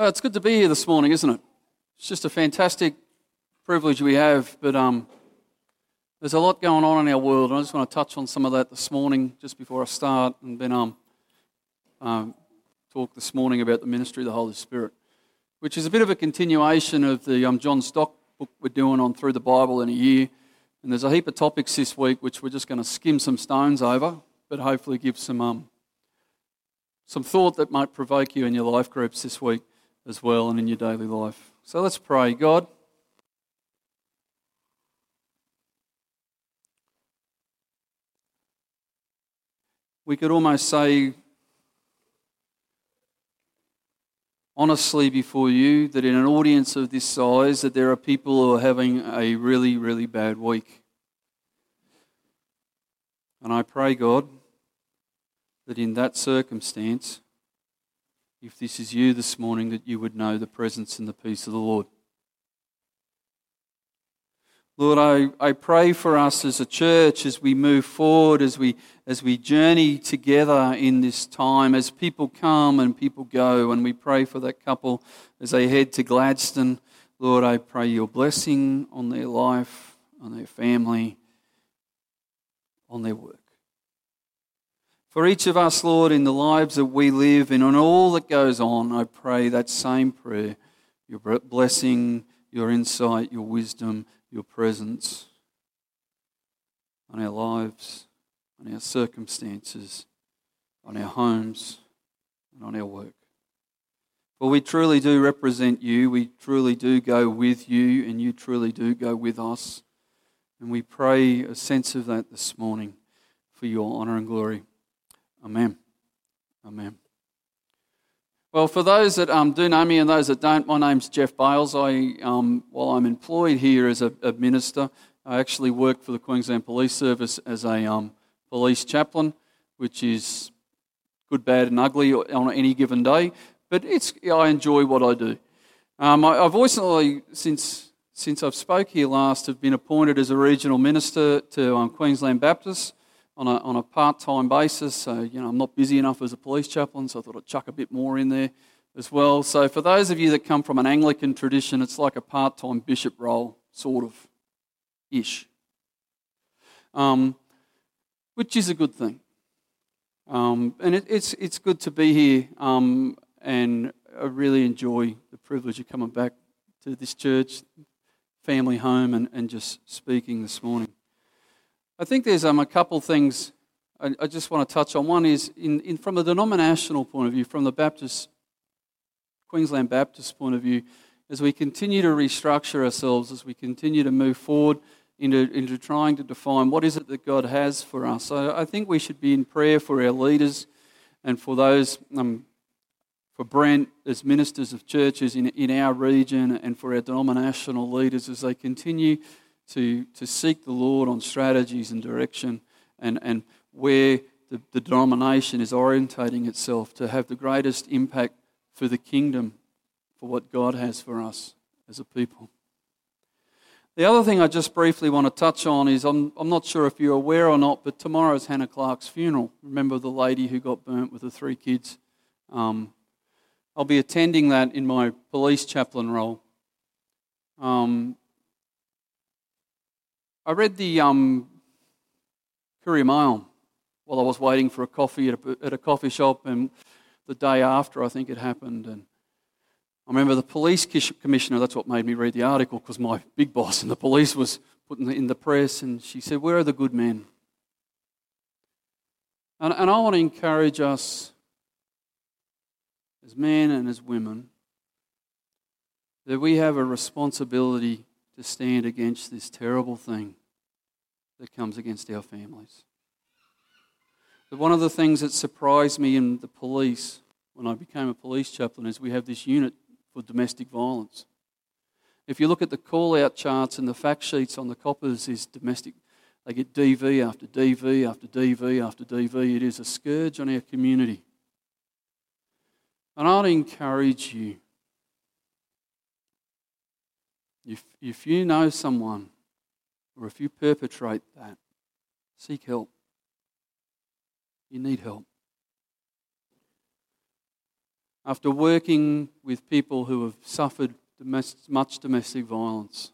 Uh, it's good to be here this morning, isn't it? It's just a fantastic privilege we have, but um, there's a lot going on in our world, and I just want to touch on some of that this morning, just before I start, and then um, um, talk this morning about the ministry of the Holy Spirit, which is a bit of a continuation of the um, John Stott book we're doing on Through the Bible in a Year. And there's a heap of topics this week which we're just going to skim some stones over, but hopefully give some um, some thought that might provoke you in your life groups this week as well and in your daily life. So let's pray. God, we could almost say honestly before you that in an audience of this size that there are people who are having a really really bad week. And I pray God that in that circumstance if this is you this morning, that you would know the presence and the peace of the Lord. Lord, I, I pray for us as a church as we move forward, as we, as we journey together in this time, as people come and people go, and we pray for that couple as they head to Gladstone. Lord, I pray your blessing on their life, on their family, on their work. For each of us, Lord, in the lives that we live and on all that goes on, I pray that same prayer your blessing, your insight, your wisdom, your presence on our lives, on our circumstances, on our homes, and on our work. For we truly do represent you, we truly do go with you, and you truly do go with us. And we pray a sense of that this morning for your honour and glory. Amen. Amen. Well, for those that um, do know me and those that don't, my name's Jeff Bales. I, um, while I'm employed here as a, a, minister, I actually work for the Queensland Police Service as a um, police chaplain, which is good, bad, and ugly on any given day. But it's, I enjoy what I do. Um, I, have recently, since, since I've spoke here last, have been appointed as a regional minister to um, Queensland Baptist on a, on a part-time basis. So, you know, I'm not busy enough as a police chaplain, so I thought I'd chuck a bit more in there as well. So for those of you that come from an Anglican tradition, it's like a part-time bishop role, sort of, ish. Um, which is a good thing. Um, and it, it's, it's good to be here, um, and I really enjoy the privilege of coming back to this church, family home, and, and just speaking this morning. I think there's um, a couple things I, I, just want to touch on. One is in, in, from a denominational point of view, from the Baptist, Queensland Baptist point of view, as we continue to restructure ourselves, as we continue to move forward into, into trying to define what is it that God has for us. So I think we should be in prayer for our leaders and for those, um, for Brent as ministers of churches in, in our region and for our denominational leaders as they continue to, to seek the Lord on strategies and direction and, and where the, the denomination is orientating itself to have the greatest impact for the kingdom, for what God has for us as a people. The other thing I just briefly want to touch on is I'm, I'm not sure if you're aware or not, but tomorrow is Hannah Clarke's funeral. Remember the lady who got burnt with the three kids? Um, I'll be attending that in my police chaplain role. Um, I read the um, Courier Mail while I was waiting for a coffee at a, at a coffee shop, and the day after, I think it happened. And I remember the police commissioner, that's what made me read the article, because my big boss in the police was putting it in the press, and she said, Where are the good men? And, and I want to encourage us as men and as women that we have a responsibility to stand against this terrible thing that comes against our families. But one of the things that surprised me in the police when I became a police chaplain is we have this unit for domestic violence. If you look at the call out charts and the fact sheets on the coppers, is domestic. They get DV after DV after DV after DV. It is a scourge on our community. And I'd encourage you if, if you know someone or if you perpetrate that, seek help. You need help. after working with people who have suffered much domestic violence,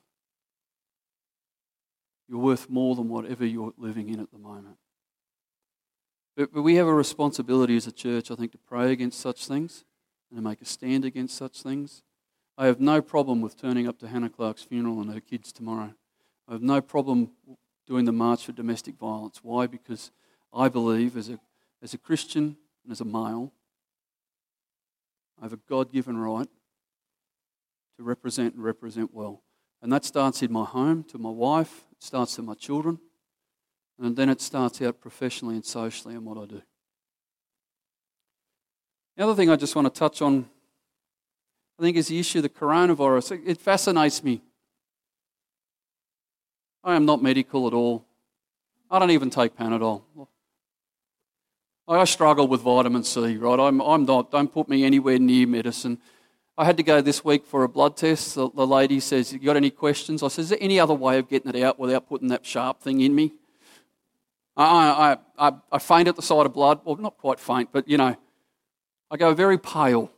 you're worth more than whatever you're living in at the moment. But, but we have a responsibility as a church, I think, to pray against such things and to make a stand against such things. I have no problem with turning up to Hannah Clarke's funeral and her kids tomorrow. I have no problem doing the March for Domestic Violence. Why? Because I believe, as a, as a Christian and as a male, I have a God given right to represent and represent well. And that starts in my home, to my wife, it starts to my children, and then it starts out professionally and socially in what I do. The other thing I just want to touch on, I think, is the issue of the coronavirus. It fascinates me. I am not medical at all. I don't even take Panadol. I struggle with vitamin C, right? I'm, I'm not, don't put me anywhere near medicine. I had to go this week for a blood test. The, the lady says, You got any questions? I said, Is there any other way of getting it out without putting that sharp thing in me? I, I, I, I faint at the sight of blood. Well, not quite faint, but you know, I go very pale.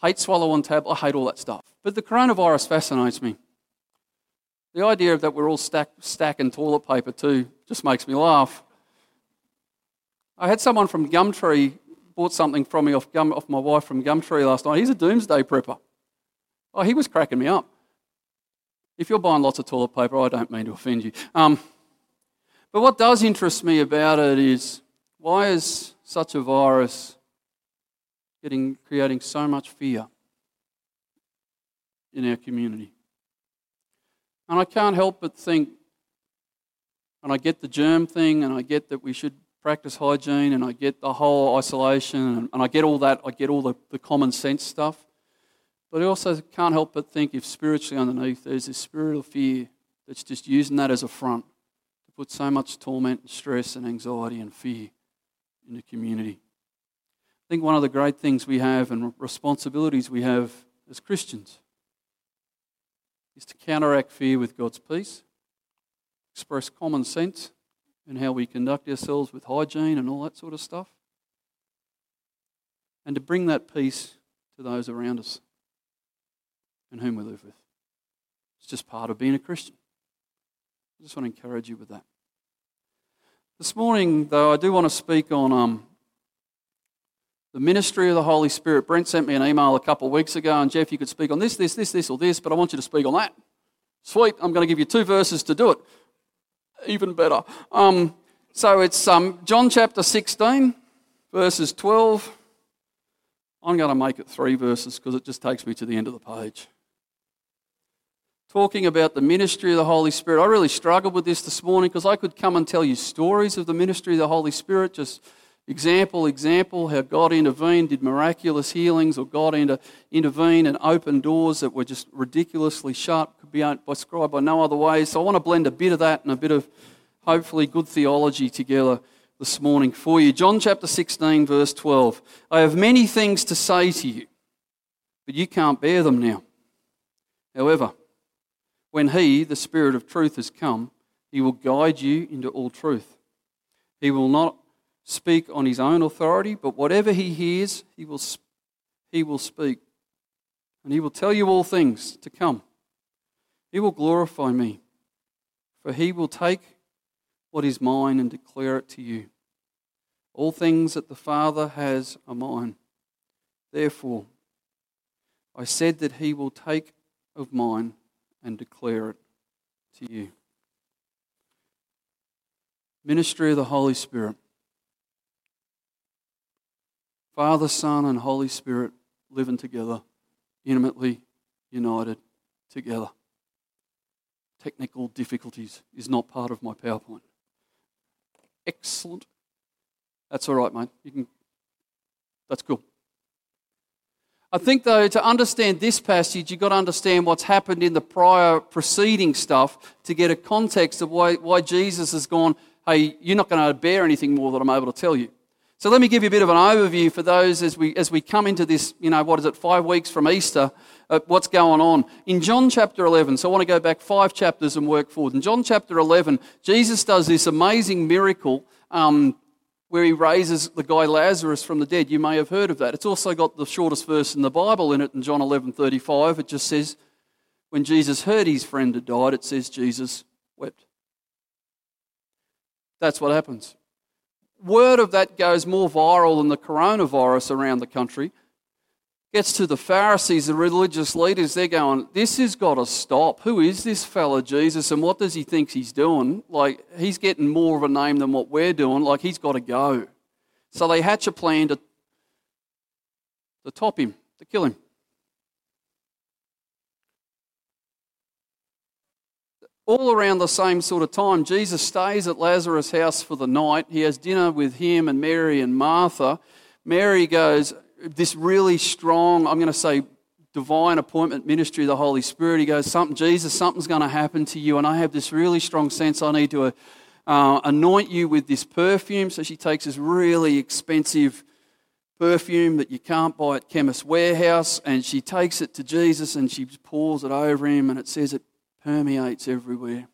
Hate swallow on tab. I hate all that stuff. But the coronavirus fascinates me. The idea that we're all stack, stacking toilet paper too just makes me laugh. I had someone from Gumtree bought something from me off, Gum, off my wife from Gumtree last night. He's a doomsday prepper. Oh, he was cracking me up. If you're buying lots of toilet paper, I don't mean to offend you. Um, but what does interest me about it is why is such a virus getting, creating so much fear in our community? And I can't help but think, and I get the germ thing, and I get that we should practice hygiene and I get the whole isolation and, I get all that, I get all the, the common sense stuff. But I also can't help but think if spiritually underneath there's this spirit of fear that's just using that as a front to put so much torment and stress and anxiety and fear in the community. I think one of the great things we have and responsibilities we have as Christians is to counteract fear with God's peace, express common sense, and how we conduct ourselves with hygiene and all that sort of stuff. And to bring that peace to those around us and whom we live with. It's just part of being a Christian. I just want to encourage you with that. This morning, though, I do want to speak on um, the ministry of the Holy Spirit. Brent sent me an email a couple of weeks ago, and Jeff, you could speak on this, this, this, this, or this, but I want you to speak on that. Sweet, I'm going to give you two verses to do it even better. Um, so it's um, John chapter 16, verses 12. I'm going to make it three verses because it just takes me to the end of the page. Talking about the ministry of the Holy Spirit. I really struggled with this this morning because I could come and tell you stories of the ministry of the Holy Spirit, just example, example, how God intervened, did miraculous healings, or God inter- intervened and opened doors that were just ridiculously shut, could be described by no other way. So I want to blend a bit of that and a bit of hopefully good theology together this morning for you. John chapter 16, verse 12. I have many things to say to you, but you can't bear them now. However, when He, the Spirit of truth, has come, He will guide you into all truth. He will not speak on his own authority, but whatever he hears, he will, he will speak. And he will tell you all things to come. He will glorify me, for he will take what is mine and declare it to you. All things that the Father has are mine. Therefore, I said that he will take of mine and declare it to you. Ministry of the Holy Spirit. Father, Son, and Holy Spirit living together, intimately united together. Technical difficulties is not part of my PowerPoint. Excellent. That's all right, mate. You can. That's cool. I think, though, to understand this passage, you've got to understand what's happened in the prior preceding stuff to get a context of why, why Jesus has gone, hey, you're not going to bear anything more that I'm able to tell you. So let me give you a bit of an overview for those as we, as we come into this, you know, what is it, five weeks from Easter, uh, what's going on. In John chapter 11, so I want to go back five chapters and work forward. In John chapter 11, Jesus does this amazing miracle um, where he raises the guy Lazarus from the dead. You may have heard of that. It's also got the shortest verse in the Bible in it in John 11:35. It just says when Jesus heard his friend had died, it says Jesus wept. That's what happens. Word of that goes more viral than the coronavirus around the country. Gets to the Pharisees, the religious leaders, they're going, This has got to stop. Who is this fella, Jesus, and what does he think he's doing? Like, he's getting more of a name than what we're doing. Like, he's got to go. So they hatch a plan to, to top him, to kill him. All around the same sort of time, Jesus stays at Lazarus' house for the night. He has dinner with him and Mary and Martha. Mary goes, This really strong, I'm going to say, divine appointment ministry of the Holy Spirit. He goes, Something, Jesus, something's going to happen to you. And I have this really strong sense I need to uh, anoint you with this perfume. So she takes this really expensive perfume that you can't buy at Chemist Warehouse and she takes it to Jesus and she pours it over him and it says it permeates everywhere.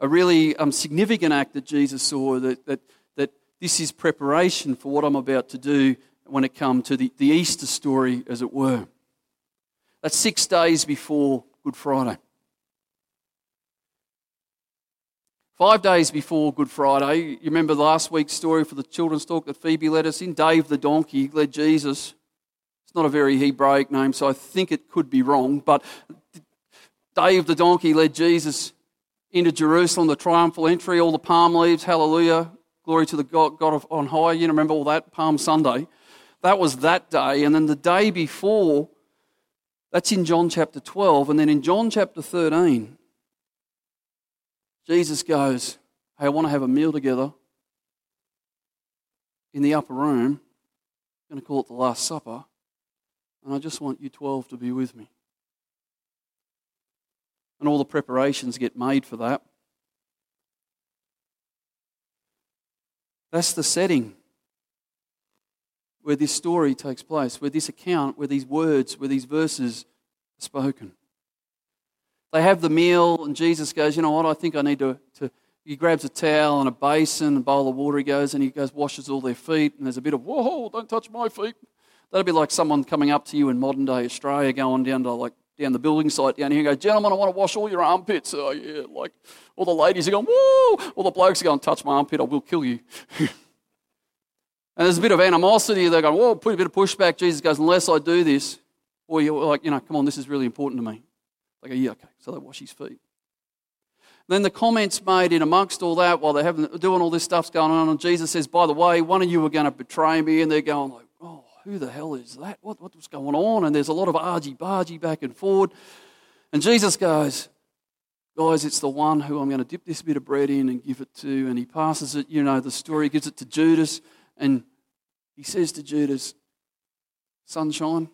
A really um, significant act that Jesus saw that, that, that this is preparation for what I'm about to do when it comes to the, the Easter story, as it were. That's six days before Good Friday. Five days before Good Friday, you remember last week's story for the children's talk that Phoebe led us in? Dave the donkey led Jesus. It's not a very Hebraic name, so I think it could be wrong, but Dave the donkey led Jesus into Jerusalem, the triumphal entry, all the palm leaves, hallelujah, glory to the God, God of, on high. You remember all that, Palm Sunday. That was that day. And then the day before, that's in John chapter 12. And then in John chapter 13, Jesus goes, Hey, I want to have a meal together in the upper room. I'm going to call it the Last Supper. And I just want you 12 to be with me and all the preparations get made for that. That's the setting where this story takes place, where this account, where these words, where these verses are spoken. They have the meal, and Jesus goes, You know what? I think I need to. to he grabs a towel and a basin, a bowl of water, he goes, and he goes, washes all their feet, and there's a bit of, Whoa, don't touch my feet. That'd be like someone coming up to you in modern day Australia, going down to like down the building site down here and go, Gentlemen, I want to wash all your armpits. Oh, yeah, like all the ladies are going, Woo! All the blokes are going, Touch my armpit, I will kill you. and there's a bit of animosity. They're going, Whoa, put a bit of pushback. Jesus goes, Unless I do this, or you're like, You know, come on, this is really important to me. They go, Yeah, okay. So they wash his feet. Then the comments made in amongst all that while they're having, doing all this stuff's going on, and Jesus says, By the way, one of you are going to betray me. And they're going, like, who the hell is that? What, what was going on? And there's a lot of argy bargy back and forward. And Jesus goes, Guys, it's the one who I'm going to dip this bit of bread in and give it to. And he passes it, you know, the story, gives it to Judas. And he says to Judas, Sunshine,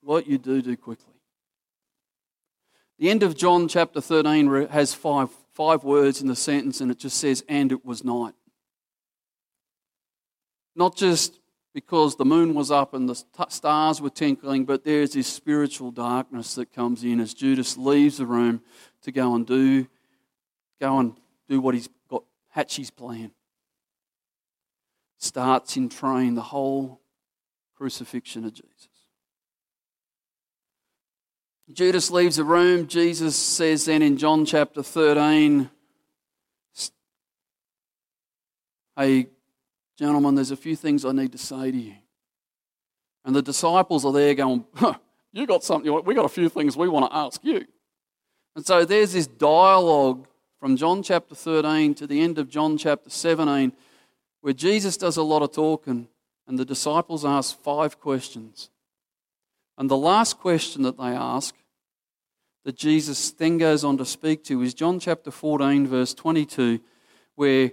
what you do, do quickly. The end of John chapter 13 has five, five words in the sentence, and it just says, And it was night. Not just because the moon was up and the stars were tinkling, but there's this spiritual darkness that comes in as Judas leaves the room to go and do, go and do what he's got, hatch his plan. Starts in train the whole crucifixion of Jesus. Judas leaves the room. Jesus says then in John chapter 13, Hey, Gentlemen, there's a few things I need to say to you. And the disciples are there going, huh, You got something, we got a few things we want to ask you. And so there's this dialogue from John chapter 13 to the end of John chapter 17 where Jesus does a lot of talking and the disciples ask five questions. And the last question that they ask that Jesus then goes on to speak to is John chapter 14, verse 22, where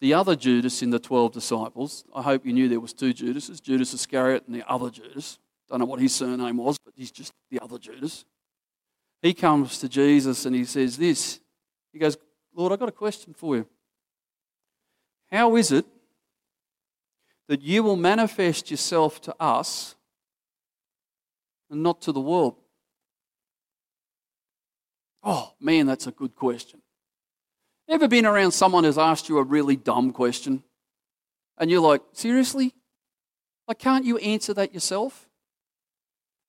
the other Judas in the 12 disciples, I hope you knew there was two Judases, Judas Iscariot and the other Judas. Don't know what his surname was, but he's just the other Judas. He comes to Jesus and he says this. He goes, Lord, I've got a question for you. How is it that you will manifest yourself to us and not to the world? Oh, man, that's a good question. Ever been around someone who's asked you a really dumb question? And you're like, seriously? Like, can't you answer that yourself?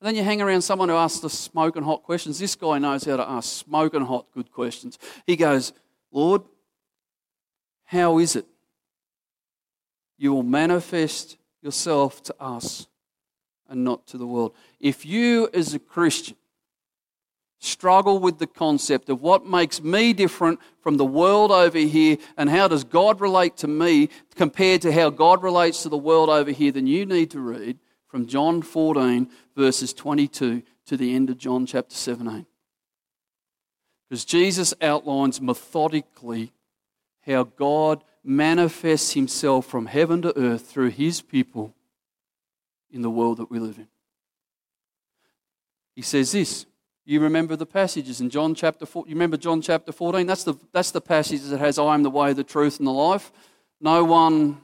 And then you hang around someone who asks the smoking hot questions. This guy knows how to ask smoking hot good questions. He goes, Lord, how is it you will manifest yourself to us and not to the world? If you, as a Christian, struggle with the concept of what makes me different from the world over here and how does God relate to me compared to how God relates to the world over here, then you need to read from John 14, verses 22 to the end of John chapter 17. Because Jesus outlines methodically how God manifests himself from heaven to earth through his people in the world that we live in. He says this you remember the passages in John chapter 4. You remember John chapter 14? That's the, that's the passage that has, I am the way, the truth, and the life. No one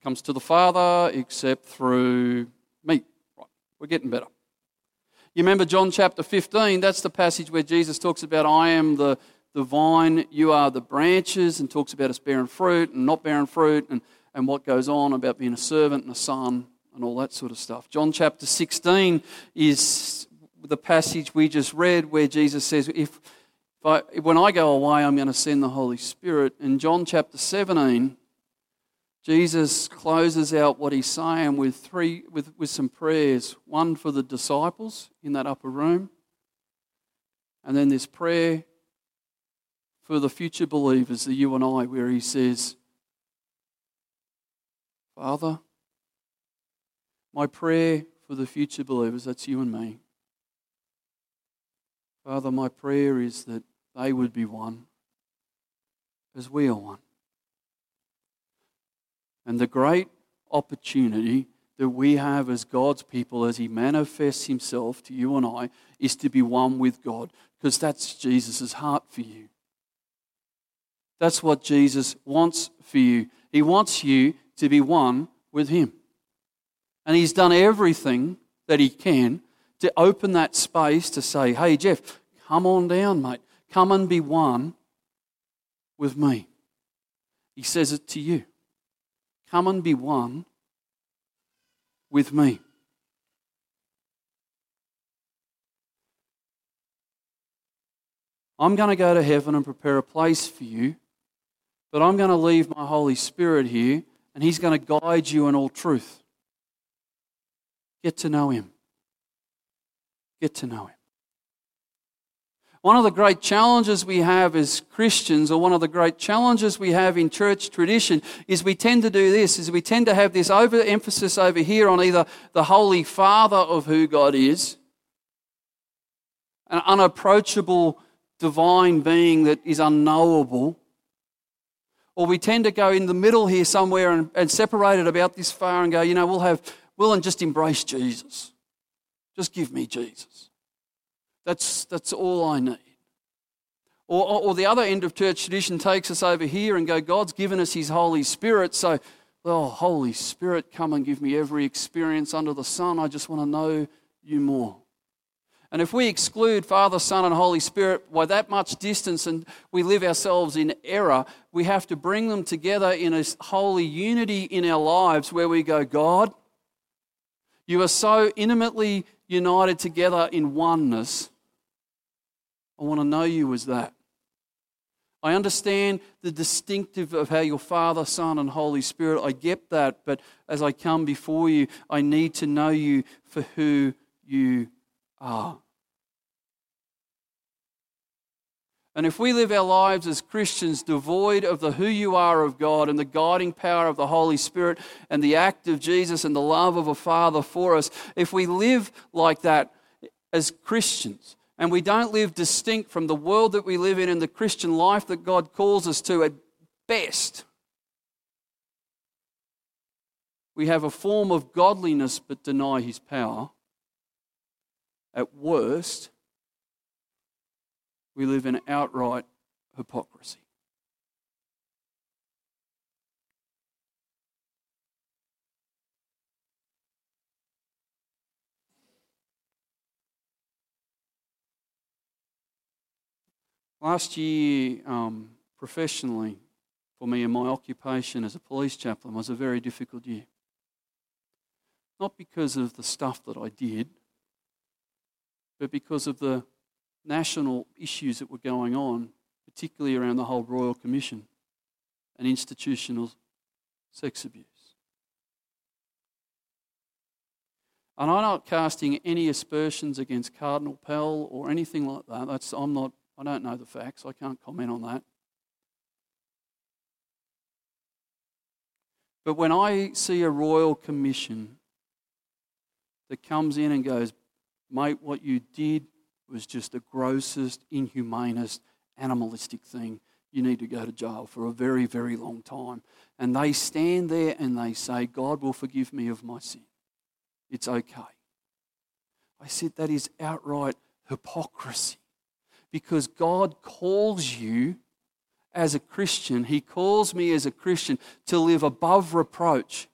comes to the Father except through me. Right, we're getting better. You remember John chapter 15? That's the passage where Jesus talks about, I am the, the vine, you are the branches, and talks about us bearing fruit and not bearing fruit, and, and what goes on about being a servant and a son and all that sort of stuff. John chapter 16 is the passage we just read where Jesus says, if, if I, when I go away, I'm going to send the Holy Spirit. In John chapter 17, Jesus closes out what he's saying with, three, with, with some prayers one for the disciples in that upper room, and then this prayer for the future believers, the you and I, where he says, Father, my prayer for the future believers, that's you and me. Father, my prayer is that they would be one as we are one. And the great opportunity that we have as God's people as He manifests Himself to you and I is to be one with God because that's Jesus' heart for you. That's what Jesus wants for you. He wants you to be one with Him. And he's done everything that he can to open that space to say, hey, Jeff, come on down, mate. Come and be one with me. He says it to you. Come and be one with me. I'm going to go to heaven and prepare a place for you, but I'm going to leave my Holy Spirit here, and He's going to guide you in all truth. Get to know Him. Get to know Him. One of the great challenges we have as Christians, or one of the great challenges we have in church tradition, is we tend to do this, is we tend to have this overemphasis over here on either the Holy Father of who God is, an unapproachable divine being that is unknowable, or we tend to go in the middle here somewhere and, and separate it about this far and go, you know, we'll have will and just embrace Jesus. Just give me Jesus. That's, that's all I need. Or, or, the other end of church tradition takes us over here and go, God's given us His Holy Spirit, so, well, Holy Spirit, come and give me every experience under the sun. I just want to know you more. And if we exclude Father, Son, and Holy Spirit by that much distance and we live ourselves in error, we have to bring them together in a holy unity in our lives where we go, God, you are so intimately united together in oneness. I want to know you as that. I understand the distinctive of how your Father, Son, and Holy Spirit, I get that, but as I come before you, I need to know you for who you are. And if we live our lives as Christians devoid of the who you are of God and the guiding power of the Holy Spirit and the act of Jesus and the love of a Father for us, if we live like that as Christians and we don't live distinct from the world that we live in and the Christian life that God calls us to at best, we have a form of godliness but deny His power. At worst, we live in outright hypocrisy. Last year, um, professionally, for me in my occupation as a police chaplain, was a very difficult year. Not because of the stuff that I did, but because of the national issues that were going on, particularly around the whole Royal Commission and institutional sex abuse. And I'm not casting any aspersions against Cardinal Pell or anything like that. That's, I'm not, I don't know the facts. I can't comment on that. But when I see a royal commission that comes in and goes, mate, what you did was just the grossest, inhumanest, animalistic thing. You need to go to jail for a very, very long time. And they stand there and they say, God will forgive me of my sin. It's okay. I said that is outright hypocrisy because God calls you as a Christian, He calls me as a Christian to live above reproach.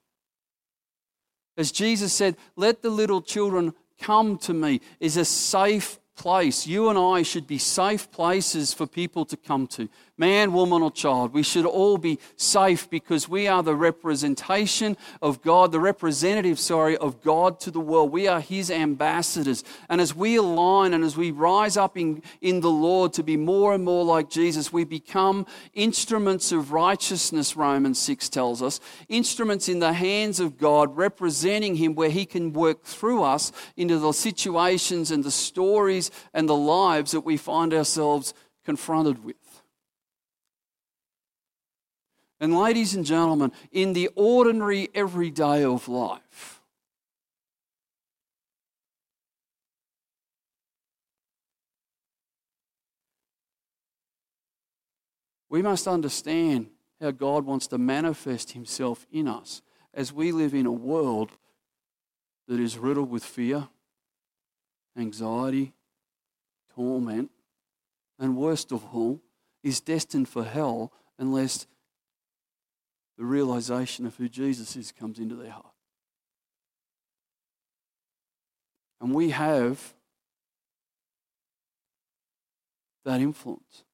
As Jesus said, let the little children come to me, is a safe place. You and I should be safe places for people to come to. Man, woman, or child. We should all be safe because we are the representation of God, the representative, sorry, of God to the world. We are His ambassadors. And as we align and as we rise up in, in the Lord to be more and more like Jesus, we become instruments of righteousness, Romans 6 tells us. Instruments in the hands of God, representing Him where He can work through us into the situations and the stories and the lives that we find ourselves confronted with. And, ladies and gentlemen, in the ordinary everyday of life, we must understand how God wants to manifest Himself in us as we live in a world that is riddled with fear, anxiety, torment, and worst of all, is destined for hell unless the realization of who Jesus is comes into their heart. And we have that influence.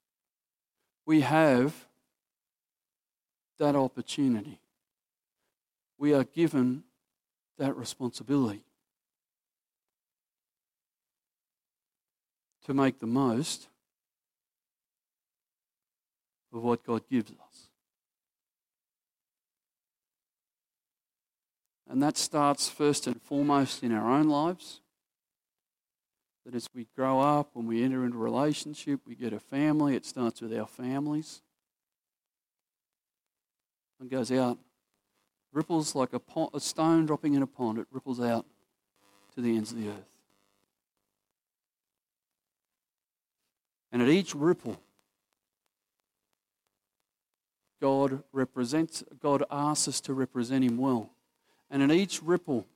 We have that opportunity. We are given that responsibility to make the most of what God gives us. And that starts first and foremost in our own lives. That as we grow up, when we enter into relationship, we get a family, it starts with our families. And goes out. Ripples like a, pond, a stone dropping in a pond, it ripples out to the ends of the earth. And at each ripple, God represents, God asks us to represent Him well. And in each ripple,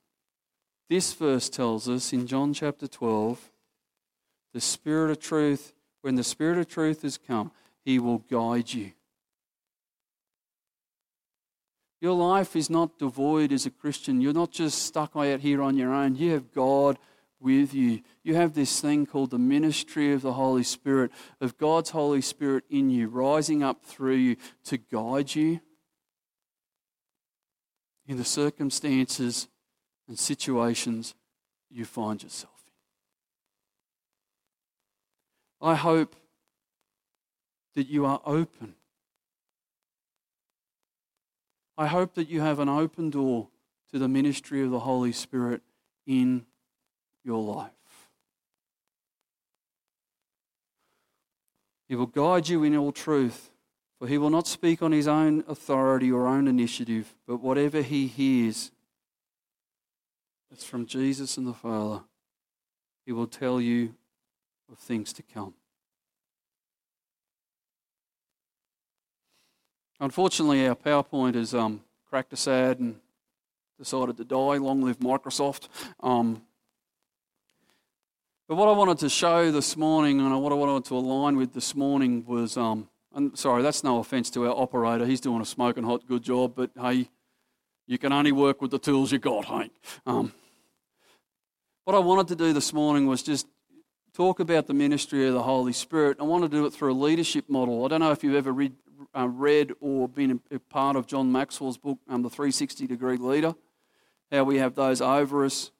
this verse tells us in John chapter 12 the Spirit of truth, when the Spirit of truth has come, He will guide you. Your life is not devoid as a Christian. You're not just stuck out here on your own. You have God with you. You have this thing called the ministry of the Holy Spirit, of God's Holy Spirit in you, rising up through you to guide you in the circumstances and situations you find yourself in. I hope that you are open. I hope that you have an open door to the ministry of the Holy Spirit in your life. He will guide you in all truth. For he will not speak on his own authority or own initiative, but whatever he hears that's from Jesus and the Father, he will tell you of things to come. Unfortunately, our PowerPoint has um, cracked us ad and decided to die. Long live Microsoft. Um, but what I wanted to show this morning and what I wanted to align with this morning was um, and sorry, that's no offence to our operator. He's doing a smoking hot good job, but hey, you can only work with the tools you got, Hank. Um, what I wanted to do this morning was just talk about the ministry of the Holy Spirit. I want to do it through a leadership model. I don't know if you've ever read, uh, read or been a part of John Maxwell's book, um, The 360 Degree Leader, how we have those over us,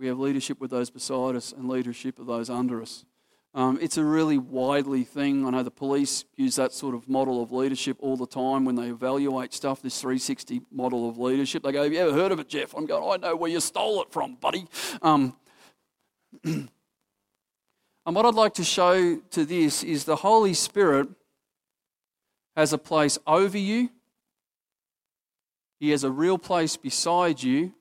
we have leadership with those beside us, and leadership of those under us. Um, it's a really widely thing. I know the police use that sort of model of leadership all the time when they evaluate stuff, this 360 model of leadership. They go, Have you ever heard of it, Jeff? I'm going, I know where you stole it from, buddy. Um, and what I'd like to show to this is the Holy Spirit has a place over you, He has a real place beside you,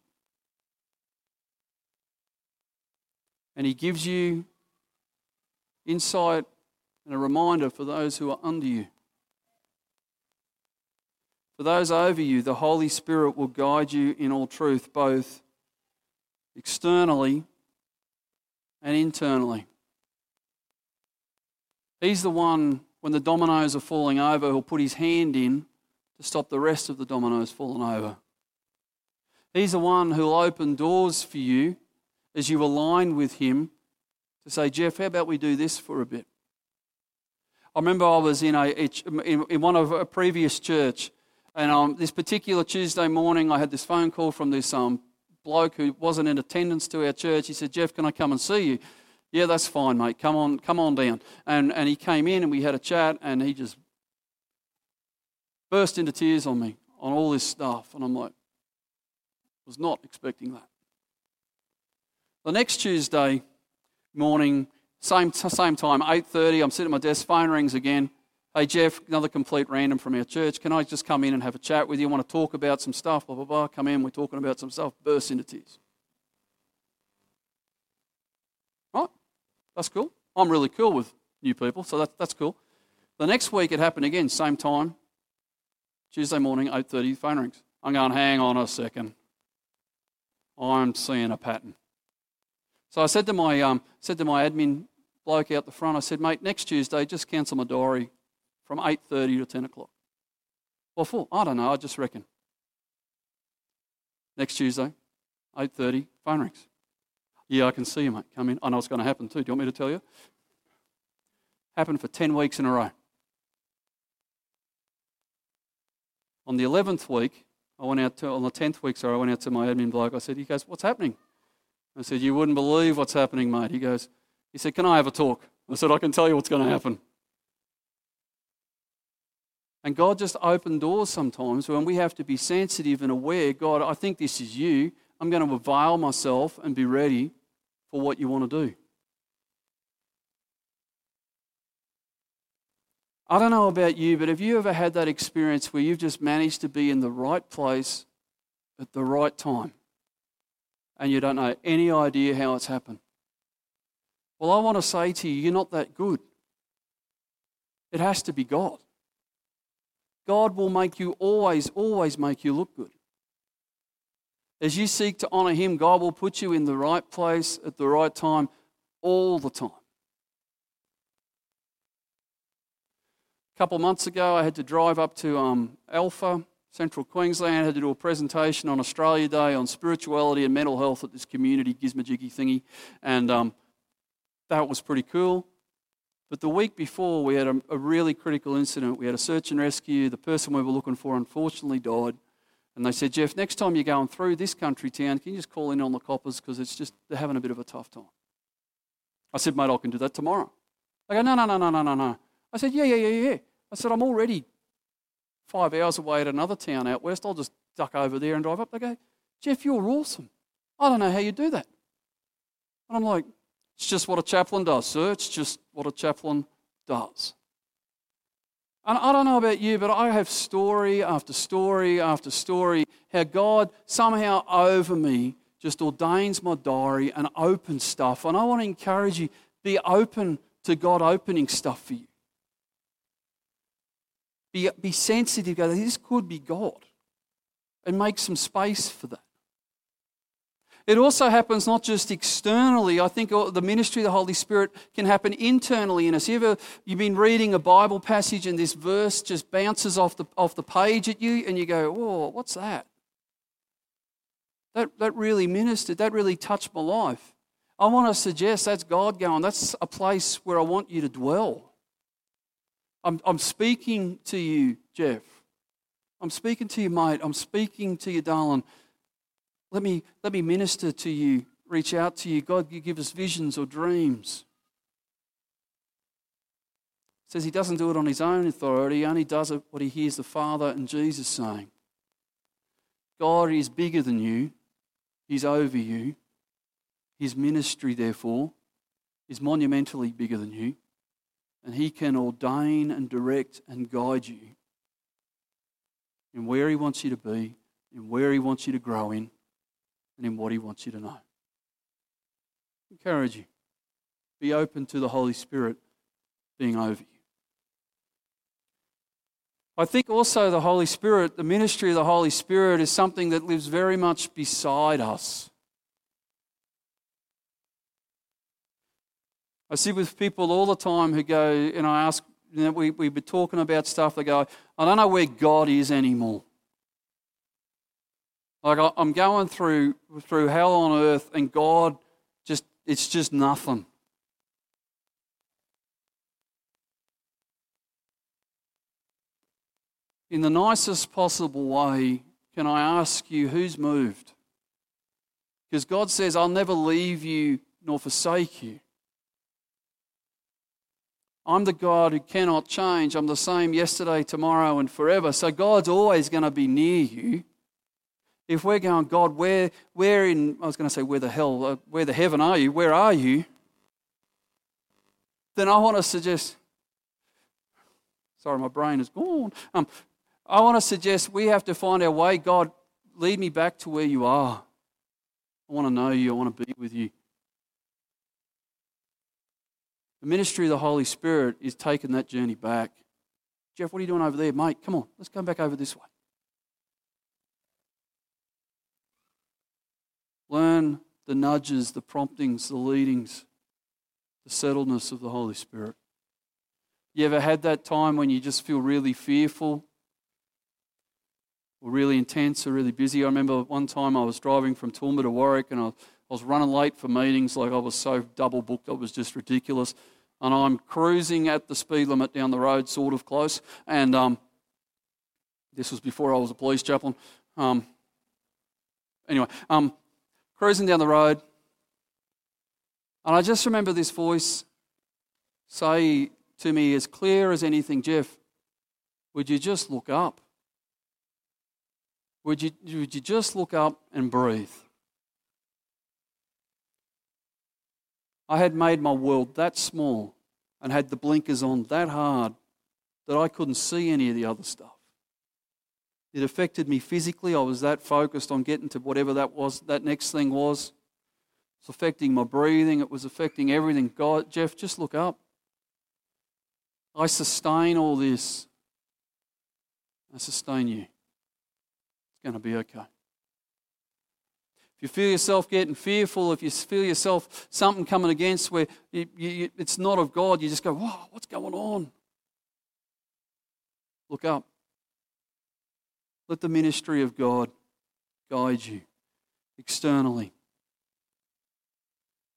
and He gives you insight and a reminder for those who are under you. For those over you, the Holy Spirit will guide you in all truth, both externally and internally. He's the one, when the dominoes are falling over, who'll put his hand in to stop the rest of the dominoes falling over. He's the one who'll open doors for you as you align with him to say, Jeff, how about we do this for a bit? I remember I was in, a, in one of a previous church, and um, this particular Tuesday morning, I had this phone call from this um, bloke who wasn't in attendance to our church. He said, Jeff, can I come and see you? Yeah, that's fine, mate. Come on, come on down. And, and he came in and we had a chat, and he just burst into tears on me on all this stuff. And I'm like, was not expecting that. The next Tuesday, morning, same, same time, 8.30, I'm sitting at my desk, phone rings again. Hey, Jeff, another complete random from our church. Can I just come in and have a chat with you? I want to talk about some stuff, blah, blah, blah. Come in, we're talking about some stuff. Burst into tears. Right? That's cool. I'm really cool with new people, so that, that's cool. The next week it happened again, same time. Tuesday morning, 8.30, phone rings. I'm going, hang on a second. I'm seeing a pattern. So I said to my, um, said to my admin bloke out the front, I said, mate, next Tuesday, just cancel my diary from 8.30 to 10 o'clock. Well, for? I don't know, I just reckon. Next Tuesday, 8.30, phone rings. Yeah, I can see you, mate. Come in. I know it's going to happen too. Do you want me to tell you? Happened for 10 weeks in a row. On the 11th week, I went out to, on the 10th week, sorry, I went out to my admin bloke. I said, he goes, what's happening? I said, You wouldn't believe what's happening, mate. He goes, He said, Can I have a talk? I said, I can tell you what's going to happen. And God just opened doors sometimes when we have to be sensitive and aware God, I think this is you. I'm going to avail myself and be ready for what you want to do. I don't know about you, but have you ever had that experience where you've just managed to be in the right place at the right time? And you don't know any idea how it's happened. Well, I want to say to you, you're not that good. It has to be God. God will make you always, always make you look good. As you seek to honor Him, God will put you in the right place at the right time all the time. A couple months ago, I had to drive up to um, Alpha Central Queensland had to do a presentation on Australia Day on spirituality and mental health at this community gizmajiggy thingy, and um, that was pretty cool. But the week before, we had a, a, really critical incident. We had a search and rescue. The person we were looking for unfortunately died. And they said, Jeff, next time you're going through this country town, can you just call in on the coppers because it's just, they're having a bit of a tough time. I said, mate, I can do that tomorrow. They go, no, no, no, no, no, no, no. I said, yeah, yeah, yeah, yeah. I said, I'm already five hours away at another town out west. I'll just duck over there and drive up. They go, Jeff, you're awesome. I don't know how you do that. And I'm like, it's just what a chaplain does, sir. It's just what a chaplain does. And I don't know about you, but I have story after story after story how God somehow over me just ordains my diary and opens stuff. And I want to encourage you be open to God opening stuff for you. Be, be sensitive, go, this could be God. And make some space for that. It also happens not just externally. I think the ministry of the Holy Spirit can happen internally in us. You ever, you've been reading a Bible passage and this verse just bounces off the, off the page at you and you go, whoa, what's that? That, that really ministered. That really touched my life. I want to suggest that's God going, that's a place where I want you to dwell. I'm, I'm speaking to you, Jeff. I'm speaking to you, mate. I'm speaking to you, darling. Let me, let me minister to you, reach out to you. God, you give us visions or dreams. says he doesn't do it on his own authority, he only does it what he hears the Father and Jesus saying. God is bigger than you, he's over you. His ministry, therefore, is monumentally bigger than you, and he can ordain and direct and guide you in where he wants you to be, in where he wants you to grow in, and in what he wants you to know. Encourage you. Be open to the Holy Spirit being over you. I think also the Holy Spirit, the ministry of the Holy Spirit, is something that lives very much beside us. I see with people all the time who go, and I ask, you know, we, we've been talking about stuff, they go, I don't know where God is anymore. Like I'm going through through hell on earth, and God just it's just nothing. In the nicest possible way, can I ask you who's moved? Because God says, I'll never leave you nor forsake you. I'm the God who cannot change. I'm the same yesterday, tomorrow, and forever. So God's always going to be near you. If we're going, God, where, where in, I was going to say, where the hell, uh, where the heaven are you? Where are you? Then I want to suggest, sorry, my brain is gone. Um, I want to suggest we have to find our way. God, lead me back to where you are. I want to know you. I want to be with you. The ministry of the Holy Spirit is taking that journey back. Jeff, what are you doing over there? Mate, come on, let's come back over this way. Learn the nudges, the promptings, the leadings, the settledness of the Holy Spirit. You ever had that time when you just feel really fearful or really intense or really busy? I remember one time I was driving from Toowoomba to Warwick and I I was running late for meetings, like I was so double booked, it was just ridiculous. And I'm cruising at the speed limit down the road, sort of close. And um, this was before I was a police chaplain. Um, anyway, um, cruising down the road. And I just remember this voice say to me, as clear as anything, Jeff, would you just look up? Would you, would you just look up and breathe? I had made my world that small and had the blinkers on that hard that I couldn't see any of the other stuff. It affected me physically. I was that focused on getting to whatever that was, that next thing was. It's affecting my breathing. It was affecting everything. God, Jeff, just look up. I sustain all this. I sustain you. It's going to be okay. If you feel yourself getting fearful, if you feel yourself something coming against where you, you, it's not of God, you just go, Whoa, what's going on? Look up. Let the ministry of God guide you externally.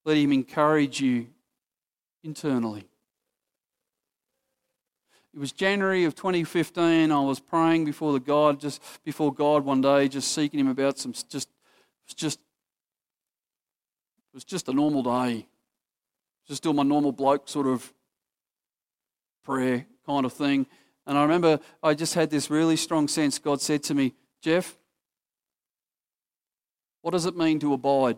Let Him encourage you internally. It was January of 2015. I was praying before the God, just before God one day, just seeking Him about some just was just it was just a normal day. Just doing my normal bloke sort of prayer kind of thing. And I remember I just had this really strong sense. God said to me, Jeff, what does it mean to abide?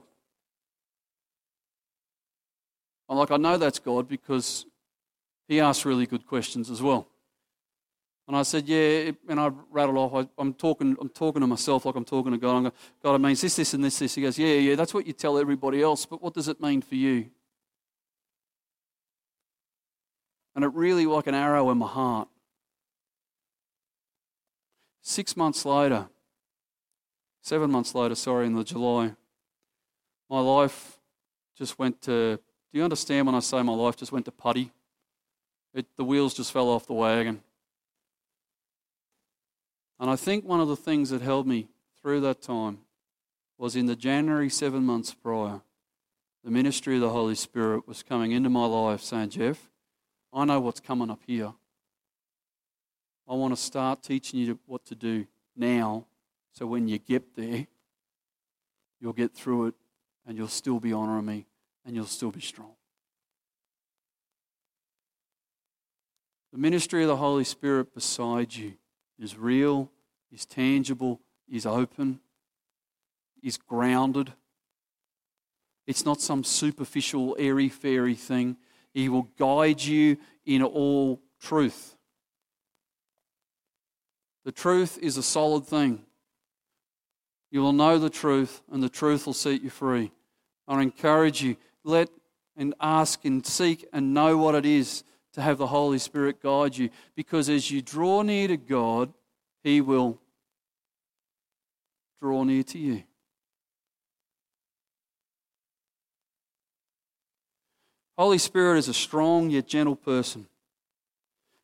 I'm like, I know that's God because He asks really good questions as well. And I said, yeah, and I rattled off. I, am talking, I'm talking to myself like I'm talking to God. I'm going, God, it means this, this, and this, this. He goes, yeah, yeah, that's what you tell everybody else, but what does it mean for you? And it really like an arrow in my heart. Six months later, seven months later, sorry, in the July, my life just went to. Do you understand when I say my life just went to putty? It, the wheels just fell off the wagon. And I think one of the things that held me through that time was in the January seven months prior, the ministry of the Holy Spirit was coming into my life saying, Jeff, I know what's coming up here. I want to start teaching you what to do now so when you get there, you'll get through it and you'll still be honoring me and you'll still be strong. The ministry of the Holy Spirit beside you is real, is tangible, is open, is grounded. It's not some superficial, airy fairy thing. He will guide you in all truth. The truth is a solid thing. You will know the truth, and the truth will set you free. I encourage you, let and ask and seek and know what it is to have the Holy Spirit guide you. Because as you draw near to God, He will draw near to you. Holy Spirit is a strong yet gentle person.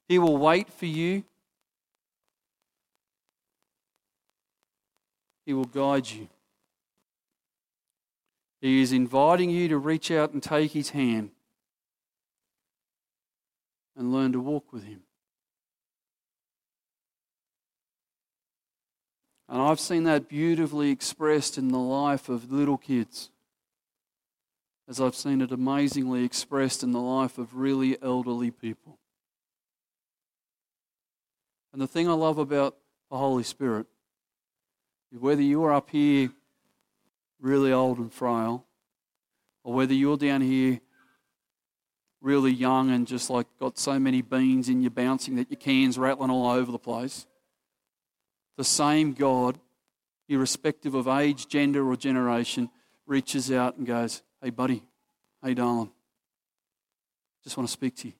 He will wait for you. He will guide you. He is inviting you to reach out and take His hand and learn to walk with Him. And I've seen that beautifully expressed in the life of little kids, as I've seen it amazingly expressed in the life of really elderly people. And the thing I love about the Holy Spirit whether you're up here really old and frail, or whether you're down here really young and just like got so many beans in your bouncing that your can's rattling all over the place. The same God, irrespective of age, gender, or generation, reaches out and goes, Hey, buddy, hey, darling, just want to speak to you.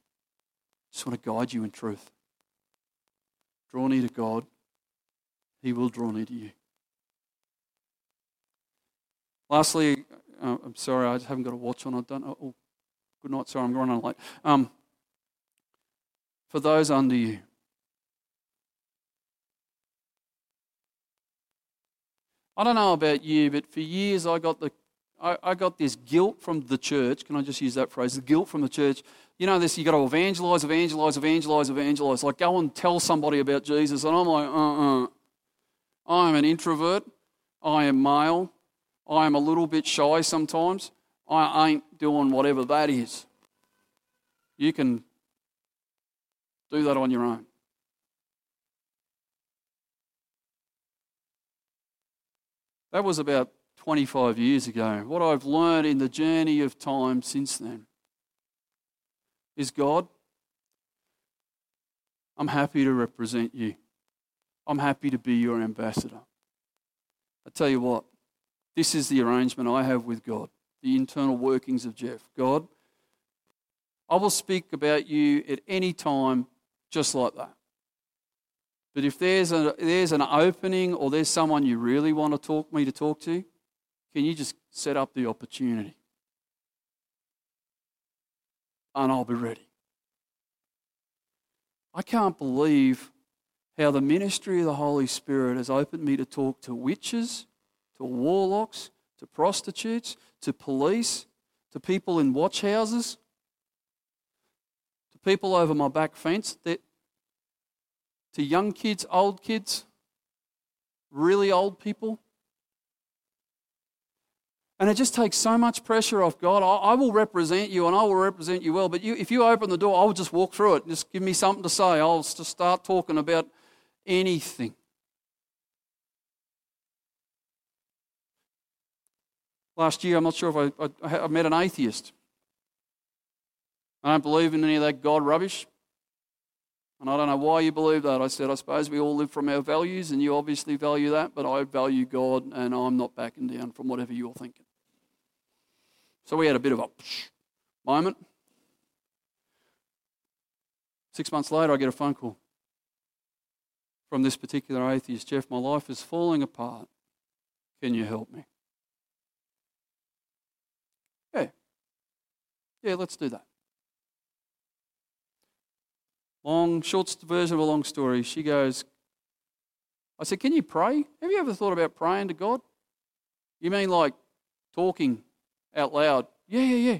Just want to guide you in truth. Draw near to God, He will draw near to you. Lastly, uh, I'm sorry, I haven't got a watch on. I don't. Oh, good night. Sorry, I'm running late. Um, for those under you, I don't know about you, but for years I got the I, I, got this guilt from the church. Can I just use that phrase? The guilt from the church. You know this. You got to evangelize, evangelize, evangelize, evangelize. Like go and tell somebody about Jesus, and I'm like, uh, uh. I'm an introvert. I am male. I am a little bit shy sometimes. I ain't doing whatever that is. You can do that on your own. That was about 25 years ago. What I've learned in the journey of time since then is God, I'm happy to represent you. I'm happy to be your ambassador. I tell you what, this is the arrangement I have with God, the internal workings of Jeff. God, I will speak about you at any time just like that. But if there's, a, there's an opening or there's someone you really want to talk me to talk to, can you just set up the opportunity? And I'll be ready. I can't believe how the ministry of the Holy Spirit has opened me to talk to witches to warlocks, to prostitutes, to police, to people in watch houses, to people over my back fence, that, to young kids, old kids, really old people. And it just takes so much pressure off God. I, I, will represent you and I will represent you well. But you, if you open the door, I'll just walk through it. Just give me something to say. I'll just start talking about anything. Last year, I'm not sure if I, I, I met an atheist. I don't believe in any of that God rubbish. And I don't know why you believe that. I said, I suppose we all live from our values, and you obviously value that, but I value God, and I'm not backing down from whatever you're thinking. So we had a bit of a moment. Six months later, I get a phone call from this particular atheist Jeff, my life is falling apart. Can you help me? Yeah, let's do that. Long, short version of a long story. She goes, I said, Can you pray? Have you ever thought about praying to God? You mean like talking out loud? Yeah, yeah, yeah.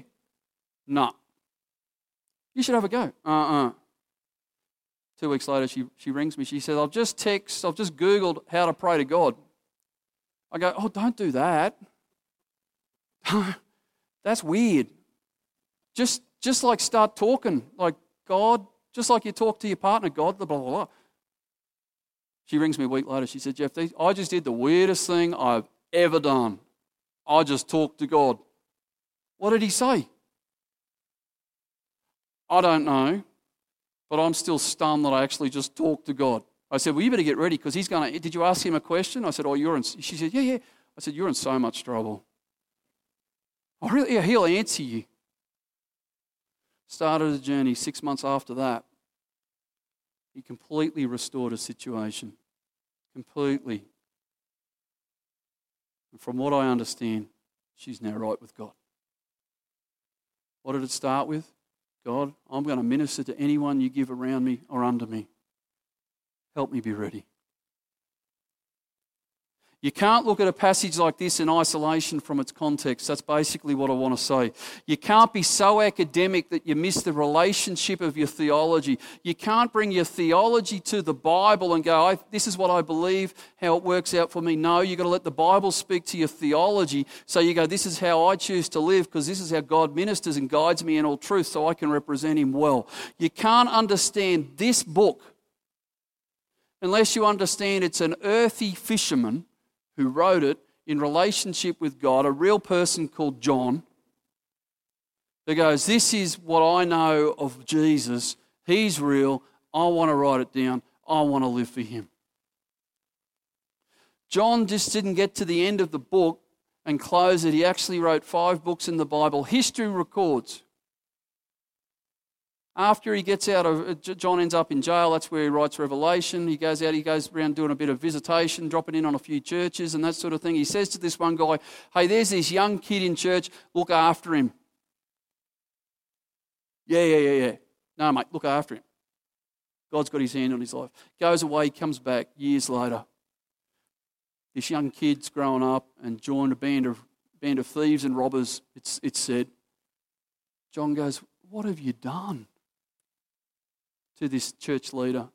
No. You should have a go. Uh uh Two weeks later, she, she rings me. She says, I've just texted, I've just Googled how to pray to God. I go, Oh, don't do that. That's weird. Just, just like start talking like God, just like you talk to your partner, God, blah, blah, blah. She rings me a week later. She said, Jeff, I just did the weirdest thing I've ever done. I just talked to God. What did he say? I don't know, but I'm still stunned that I actually just talked to God. I said, Well, you better get ready because he's going to. Did you ask him a question? I said, Oh, you're in. She said, Yeah, yeah. I said, You're in so much trouble. Oh, really? Yeah, he'll answer you. Started a journey six months after that. He completely restored a situation. Completely. And from what I understand, she's now right with God. What did it start with? God, I'm going to minister to anyone you give around me or under me. Help me be ready. You can't look at a passage like this in isolation from its context. That's basically what I want to say. You can't be so academic that you miss the relationship of your theology. You can't bring your theology to the Bible and go, This is what I believe, how it works out for me. No, you've got to let the Bible speak to your theology. So you go, This is how I choose to live because this is how God ministers and guides me in all truth so I can represent Him well. You can't understand this book unless you understand it's an earthy fisherman who wrote it in relationship with God, a real person called John, that goes, This is what I know of Jesus. He's real. I want to write it down. I want to live for him. John just didn't get to the end of the book and close it. He actually wrote five books in the Bible. History records after he gets out of, uh, John ends up in jail. That's where he writes Revelation. He goes out, he goes around doing a bit of visitation, dropping in on a few churches and that sort of thing. He says to this one guy, Hey, there's this young kid in church, look after him. Yeah, yeah, yeah, yeah. No, mate, look after him. God's got his hand on his life. Goes away, comes back years later. This young kid's grown up and joined a band of, band of thieves and robbers, it's, it's said. John goes, What have you done? To this church leader,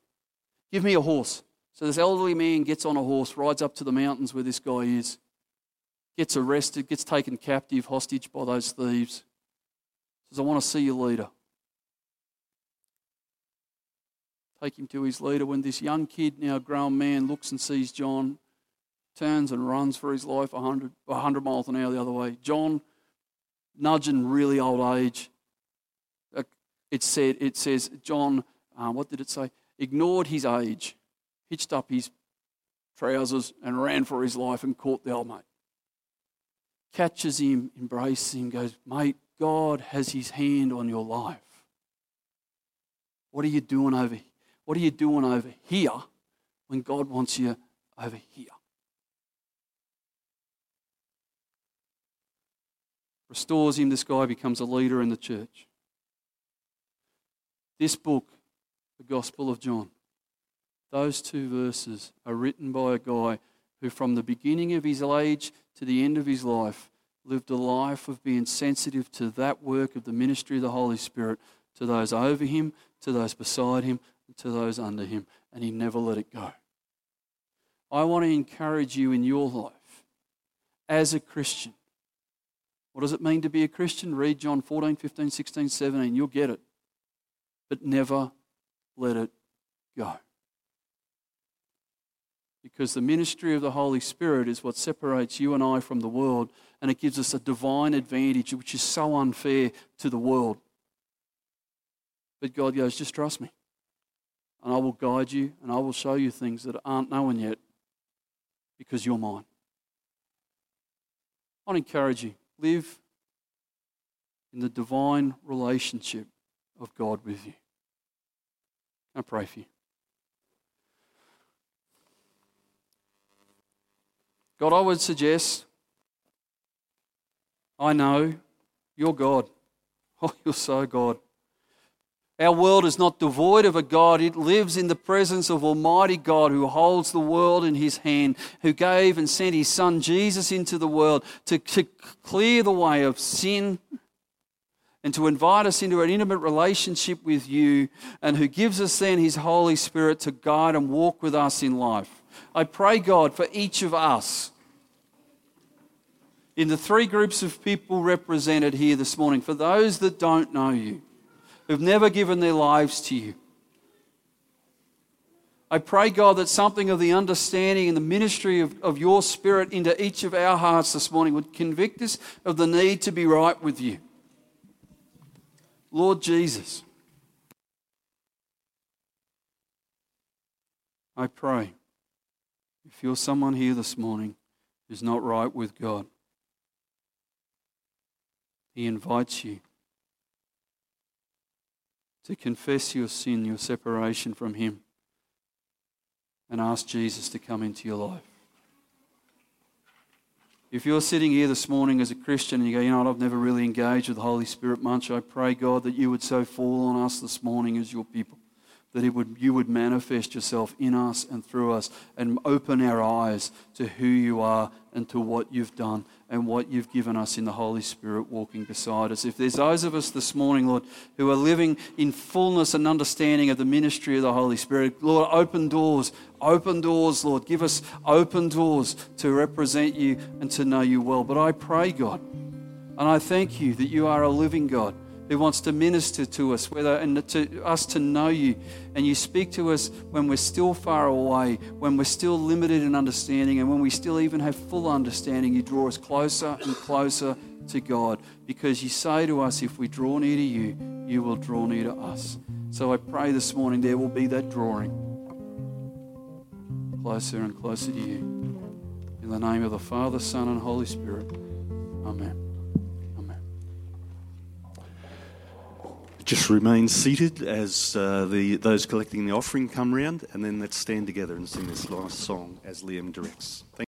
Give me a horse. So this elderly man gets on a horse, rides up to the mountains where this guy is, gets arrested, gets taken captive, hostage by those thieves. Says, I want to see your leader. Take him to his leader. When this young kid, now grown man, looks and sees John, turns and runs for his life 100, 100 miles an hour the other way. John, nudging really old age. It, said, it says, John um, what did it say? Ignored his age, hitched up his trousers and ran for his life and caught the old mate. Catches him, embraces him, goes, Mate, God has his hand on your life. What are you doing over here? What are you doing over here when God wants you over here? Restores him, this guy becomes a leader in the church. This book the Gospel of John. Those two verses are written by a guy who, from the beginning of his age to the end of his life, lived a life of being sensitive to that work of the ministry of the Holy Spirit to those over him, to those beside him, and to those under him, and he never let it go. I want to encourage you in your life as a Christian. What does it mean to be a Christian? Read John 14, 15, 16, 17. You'll get it. But never let it go. Because the ministry of the Holy Spirit is what separates you and I from the world, and it gives us a divine advantage which is so unfair to the world. But God goes, just trust me, and I will guide you, and I will show you things that aren't known yet because you're mine. I want to encourage you live in the divine relationship of God with you. I pray for you. God, I would suggest, I know you're God. Oh, you're so God. Our world is not devoid of a God. It lives in the presence of Almighty God who holds the world in his hand, who gave and sent his Son Jesus into the world to, to clear the way of sin and to invite us into an intimate relationship with you, and who gives us then His Holy Spirit to guide and walk with us in life. I pray, God, for each of us in the three groups of people represented here this morning, for those that don't know you, who've never given their lives to you. I pray, God, that something of the understanding and the ministry of, of your Spirit into each of our hearts this morning would convict us of the need to be right with you. Lord Jesus, I pray if you're someone here this morning who's not right with God, he invites you to confess your sin, your separation from Him, and ask Jesus to come into your life. If you're sitting here this morning as a Christian and you go, you know what, I've never really engaged with the Holy Spirit much, I pray, God, that you would so fall on us this morning as your people that it would, you would manifest yourself in us and through us and open our eyes to who you are and to what you've done and what you've given us in the Holy Spirit walking beside us. If there's those of us this morning, Lord, who are living in fullness and understanding of the ministry of the Holy Spirit, Lord, open doors, open doors, Lord. Give us open doors to represent you and to know you well. But I pray, God, and I thank you that you are a living God who wants to minister to us, whether and to us to know you. And you speak to us when we're still far away, when we're still limited in understanding, and when we still even have full understanding. You draw us closer and closer to God because you say to us, if we draw near to you, you will draw near to us. So I pray this morning there will be that drawing closer and closer to you. In the name of the Father, Son, and Holy Spirit. Amen. Just remain seated as uh, the, those collecting the offering come round, and then let's stand together and sing this last song as Liam directs. Thank